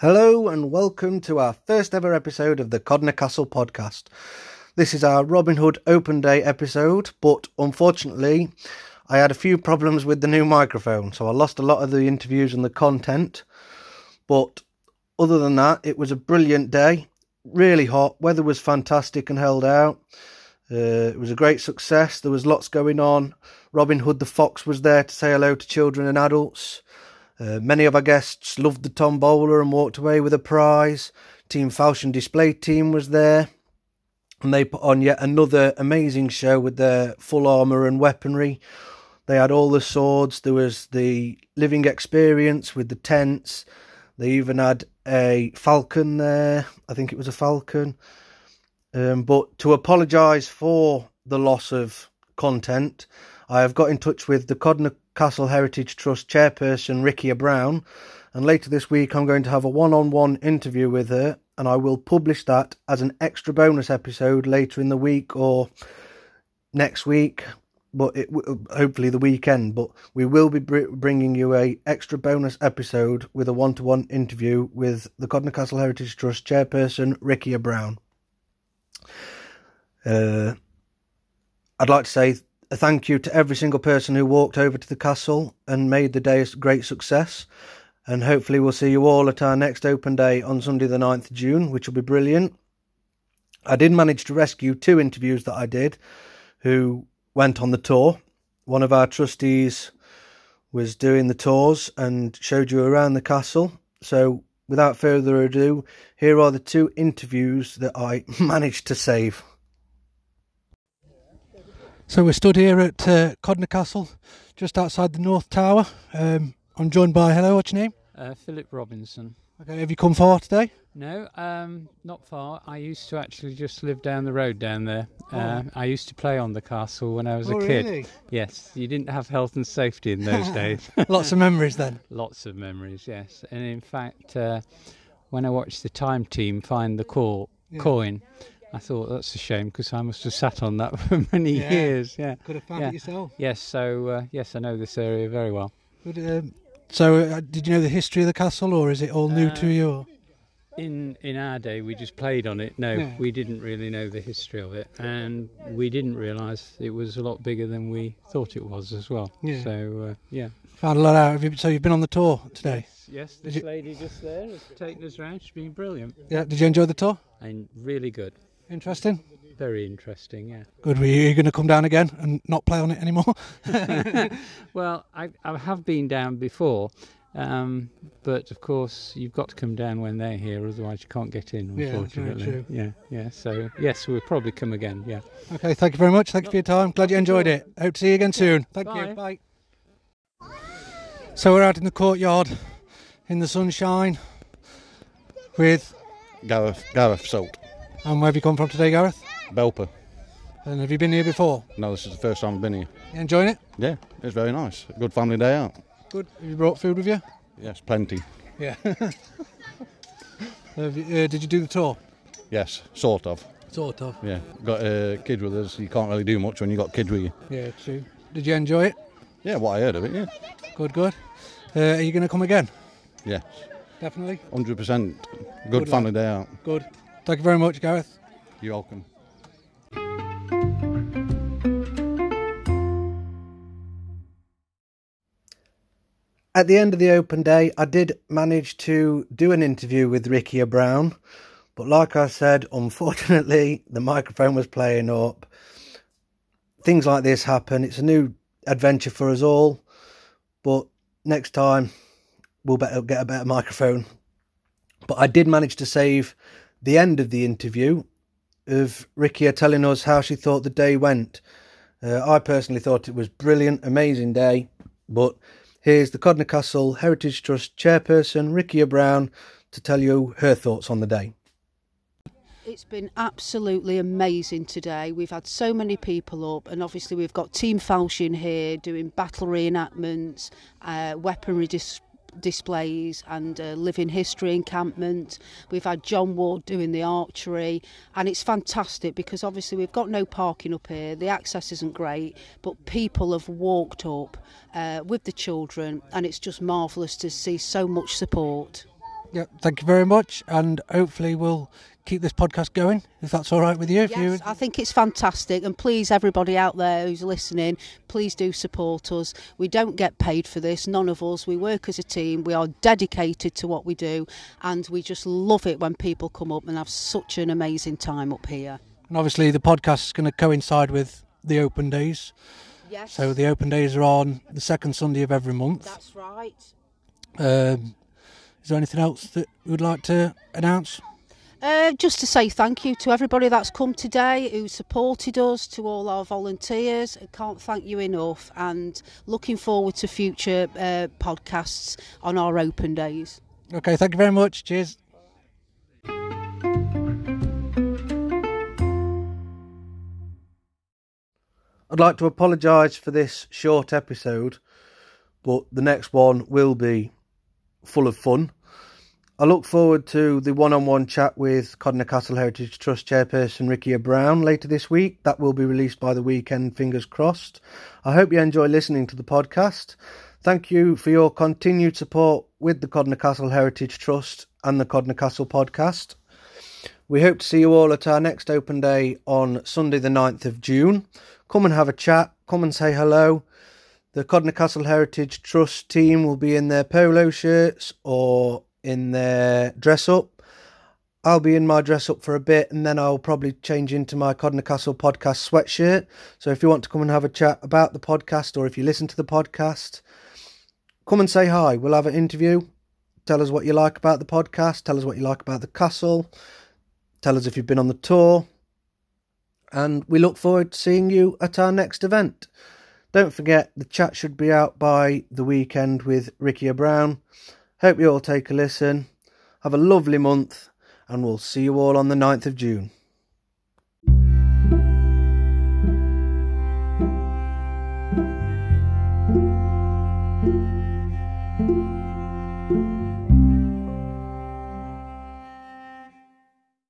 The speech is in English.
Hello and welcome to our first ever episode of the Codnor Castle podcast. This is our Robin Hood Open Day episode, but unfortunately, I had a few problems with the new microphone, so I lost a lot of the interviews and the content. But other than that, it was a brilliant day, really hot, weather was fantastic and held out. Uh, it was a great success. There was lots going on. Robin Hood the Fox was there to say hello to children and adults. Uh, many of our guests loved the tombola and walked away with a prize. Team Falchion display team was there, and they put on yet another amazing show with their full armour and weaponry. They had all the swords. There was the living experience with the tents. They even had a falcon there. I think it was a falcon. Um, but to apologise for the loss of content, I have got in touch with the Codnor Castle Heritage Trust chairperson Rickia Brown, and later this week I'm going to have a one on one interview with her, and I will publish that as an extra bonus episode later in the week or next week, but it, hopefully the weekend. But we will be bringing you a extra bonus episode with a one to one interview with the Codnor Castle Heritage Trust chairperson Rickia Brown. Uh, I'd like to say a thank you to every single person who walked over to the castle and made the day a great success. And hopefully, we'll see you all at our next open day on Sunday, the 9th of June, which will be brilliant. I did manage to rescue two interviews that I did who went on the tour. One of our trustees was doing the tours and showed you around the castle. So, without further ado, here are the two interviews that I managed to save. So we're stood here at uh, Codnor Castle, just outside the North Tower. Um, I'm joined by, hello, what's your name? Uh, Philip Robinson. Okay, have you come far today? No, um, not far. I used to actually just live down the road down there. Oh. Uh, I used to play on the castle when I was oh, a kid. Really? Yes, you didn't have health and safety in those days. Lots of memories then. Lots of memories, yes. And in fact, uh, when I watched the time team find the call, yeah. coin, I thought that's a shame because I must have sat on that for many yeah. years. Yeah, could have found yeah. it yourself. Yes, so uh, yes, I know this area very well. But, um, so, uh, did you know the history of the castle, or is it all new uh, to you? Or? In in our day, we just played on it. No, yeah. we didn't really know the history of it, and we didn't realise it was a lot bigger than we thought it was as well. Yeah. So uh, yeah, found a lot out. You, so you've been on the tour today. Yes, this you, lady just there has taken us round. She's been brilliant. Yeah. Did you enjoy the tour? And really good. Interesting. Very interesting, yeah. Good. Were you going to come down again and not play on it anymore? well, I, I have been down before, um, but of course you've got to come down when they're here, otherwise you can't get in. Unfortunately, yeah, yeah, yeah. So yes, we'll probably come again. Yeah. Okay. Thank you very much. Thank you for your time. Glad you enjoyed it. Hope to see you again soon. Thank Bye. you. Bye. So we're out in the courtyard in the sunshine with Gareth Gareth Salt. And where have you come from today, Gareth? Belper. And have you been here before? No, this is the first time I've been here. You enjoying it? Yeah, it's very nice. Good family day out. Good. Have you brought food with you? Yes, plenty. Yeah. you, uh, did you do the tour? Yes, sort of. Sort of. Yeah, got uh, kids with us. You can't really do much when you got kids with you. Yeah, true. Did you enjoy it? Yeah, what I heard of it. Yeah. Good, good. Uh, are you going to come again? Yes. Definitely. Hundred percent. Good, good family day out. Good. Thank you very much, Gareth. You're welcome. At the end of the open day, I did manage to do an interview with Rickia Brown, but like I said, unfortunately, the microphone was playing up. Things like this happen. It's a new adventure for us all, but next time we'll better get a better microphone. But I did manage to save the end of the interview of Rickia telling us how she thought the day went. Uh, I personally thought it was brilliant, amazing day. But here's the Codnor Castle Heritage Trust chairperson, Rickia Brown, to tell you her thoughts on the day. It's been absolutely amazing today. We've had so many people up, and obviously, we've got Team Falchion here doing battle reenactments, uh, weaponry displays displays and uh, living history encampment. We've had John Ward doing the archery, and it's fantastic because obviously we've got no parking up here, the access isn't great, but people have walked up uh, with the children, and it's just marvellous to see so much support. Yeah, thank you very much, and hopefully we'll keep this podcast going, if that's all right with you. Yes, you... I think it's fantastic. And please, everybody out there who's listening, please do support us. We don't get paid for this, none of us. We work as a team, we are dedicated to what we do, and we just love it when people come up and have such an amazing time up here. And obviously, the podcast is going to coincide with the open days. Yes. So the open days are on the second Sunday of every month. That's right. Um, there anything else that you would like to announce? Uh, just to say thank you to everybody that's come today, who supported us, to all our volunteers. I can't thank you enough, and looking forward to future uh, podcasts on our open days. Okay, thank you very much. Cheers. I'd like to apologise for this short episode, but the next one will be full of fun. I look forward to the one on one chat with Codnor Castle Heritage Trust chairperson Ricky Brown later this week. That will be released by the weekend, fingers crossed. I hope you enjoy listening to the podcast. Thank you for your continued support with the Codnor Castle Heritage Trust and the Codnor Castle podcast. We hope to see you all at our next open day on Sunday, the 9th of June. Come and have a chat, come and say hello. The Codnor Castle Heritage Trust team will be in their polo shirts or in their dress up. I'll be in my dress up for a bit and then I'll probably change into my Codnor Castle podcast sweatshirt. So if you want to come and have a chat about the podcast or if you listen to the podcast, come and say hi. We'll have an interview. Tell us what you like about the podcast. Tell us what you like about the castle. Tell us if you've been on the tour. And we look forward to seeing you at our next event. Don't forget, the chat should be out by the weekend with Ricky Brown. Hope you all take a listen. Have a lovely month, and we'll see you all on the 9th of June.